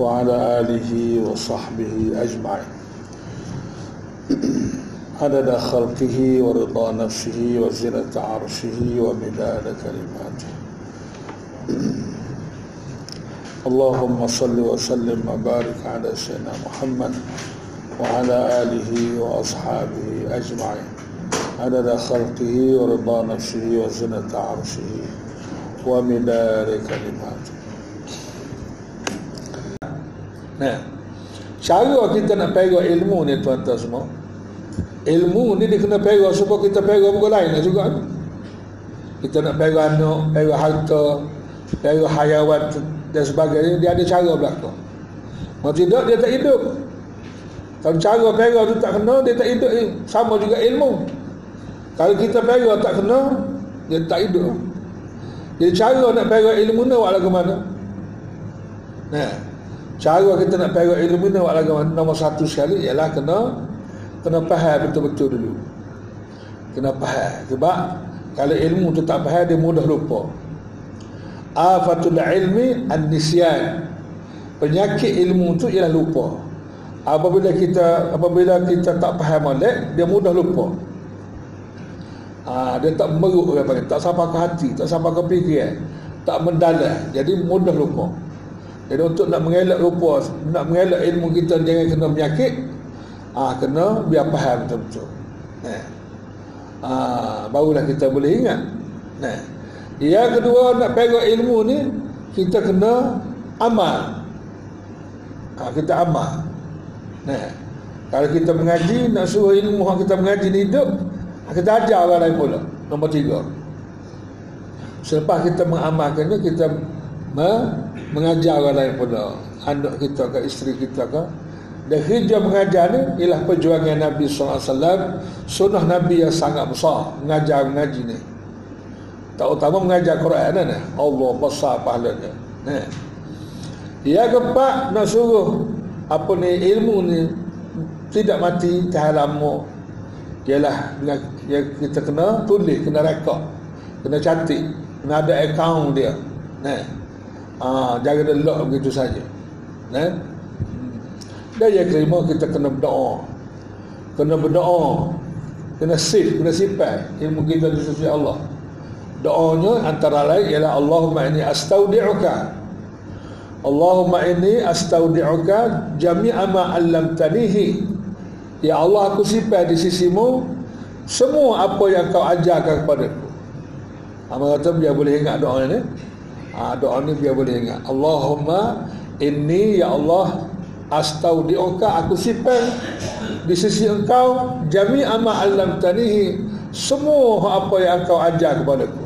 وعلى آله وصحبه أجمعين. عدد خلقه ورضا نفسه وزنة عرشه ومداد كلماته. اللهم صل وسلم وبارك على سيدنا محمد وعلى آله وأصحابه أجمعين. عدد خلقه ورضا نفسه وزنة عرشه ومداد كلماته. Nah, cara kita nak pegang ilmu ni tuan-tuan semua. Ilmu ni dia kena pegang supaya kita pegang muka lain lah juga. Kita nak pegang anak, pegang harta, pegang hayawan dan sebagainya, dia ada cara belakang. Kalau tidak, dia tak hidup. Kalau cara pegang tu tak kena, dia tak hidup. Sama juga ilmu. Kalau kita pegang tak kena, dia tak hidup. Jadi cara nak pegang ilmu ni, ke mana? Nah, Cara kita nak pegang ilmu ni awak lagi nombor satu sekali ialah kena kena faham betul-betul dulu. Kena faham. Sebab kalau ilmu tu tak faham dia mudah lupa. Afatul ilmi an-nisyan. Penyakit ilmu tu ialah lupa. Apabila kita apabila kita tak faham molek, dia mudah lupa. Ah, dia tak meruk tak sampai ke hati, tak sampai ke fikiran, tak mendalam. Jadi mudah lupa. Jadi untuk nak mengelak rupa, nak mengelak ilmu kita jangan kena penyakit, ah kena biar faham betul-betul. Nah. Ah barulah kita boleh ingat. Nah. Yang kedua nak pegang ilmu ni kita kena amal. Ah kita amal. Nah. Kalau kita mengaji nak suruh ilmu yang kita mengaji ni hidup, kita ajar orang lain pula. Nombor tiga. Selepas kita mengamalkannya kita mengajar orang lain pula. Anak kita ke isteri kita ke. Dan hijrah mengajar ni ialah perjuangan Nabi SAW sunnah Nabi yang sangat besar mengajar mengaji ni. Tak utama mengajar Quran ni Allah besar pahalanya. Ni. Yang keempat nak suruh apa ni ilmu ni tidak mati tahan lama. Ialah yang kita kena tulis kena rekod kena cantik kena ada akaun dia. Ni Ah, jangan lock begitu saja. Eh? Dan yang kelima kita kena berdoa. Kena berdoa. Kena sif, kena simpan ilmu kita di sisi Allah. Doanya antara lain ialah Allahumma inni astaudi'uka. Allahumma inni astaudi'uka jami'a ma 'allamtanihi. Ya Allah aku simpan di sisimu semua apa yang kau ajarkan kepadaku. Amal kata dia boleh ingat doa ini. Ha, doa ni biar boleh ingat. Allahumma inni ya Allah astaudiuka aku simpan di sisi engkau jami'a ma 'allamtanihi semua apa yang engkau ajar kepadaku.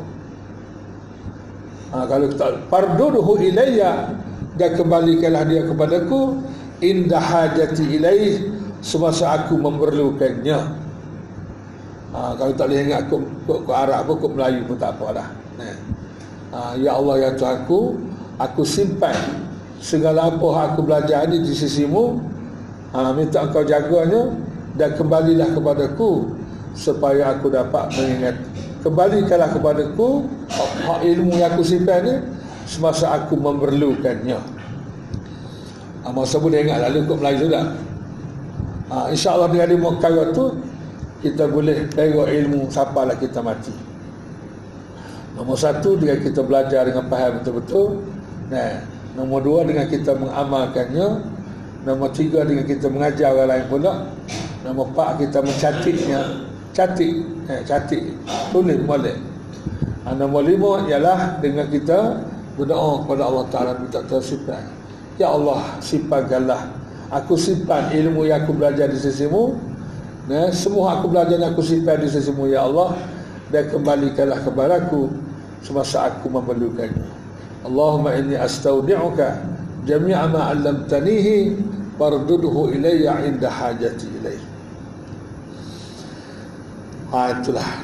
Ha, kalau kita farduhu ilayya dan kembalikanlah dia kepadaku indah hajati ilaih semasa aku memerlukannya. Ha, kalau tak boleh ingat aku, aku, aku Arab pun aku Melayu pun tak apalah. Nah. Ha, ya Allah ya Tuhanku aku simpan segala apa yang aku belajar ini di sisimu. Ha, minta engkau jaganya dan kembalilah kepadaku supaya aku dapat mengingat. Kembalikanlah kepadaku hak ilmu yang aku simpan ini semasa aku memerlukannya. Ha, masa boleh ingat lalu untuk Melayu sudah ha, insyaAllah dengan lima kaya tu kita boleh pegang ilmu sampailah kita mati Nombor satu dengan kita belajar dengan faham betul-betul. Nah, nombor dua dengan kita mengamalkannya. Nombor tiga dengan kita mengajar orang lain pula. Nombor empat kita mencatiknya. Catik, eh, catik, tulis boleh. Ha, nombor lima ialah dengan kita berdoa kepada Allah Taala minta tersimpan. Ya Allah, simpankanlah. Aku simpan ilmu yang aku belajar di sisimu. Nah, semua aku belajar yang aku simpan di sisimu ya Allah dan kembalikanlah kepadaku semasa aku memerlukannya. Allahumma inni astaudi'uka jami'a ma 'allamtanihi farduduhu ilayya inda hajati ilaih ha itulah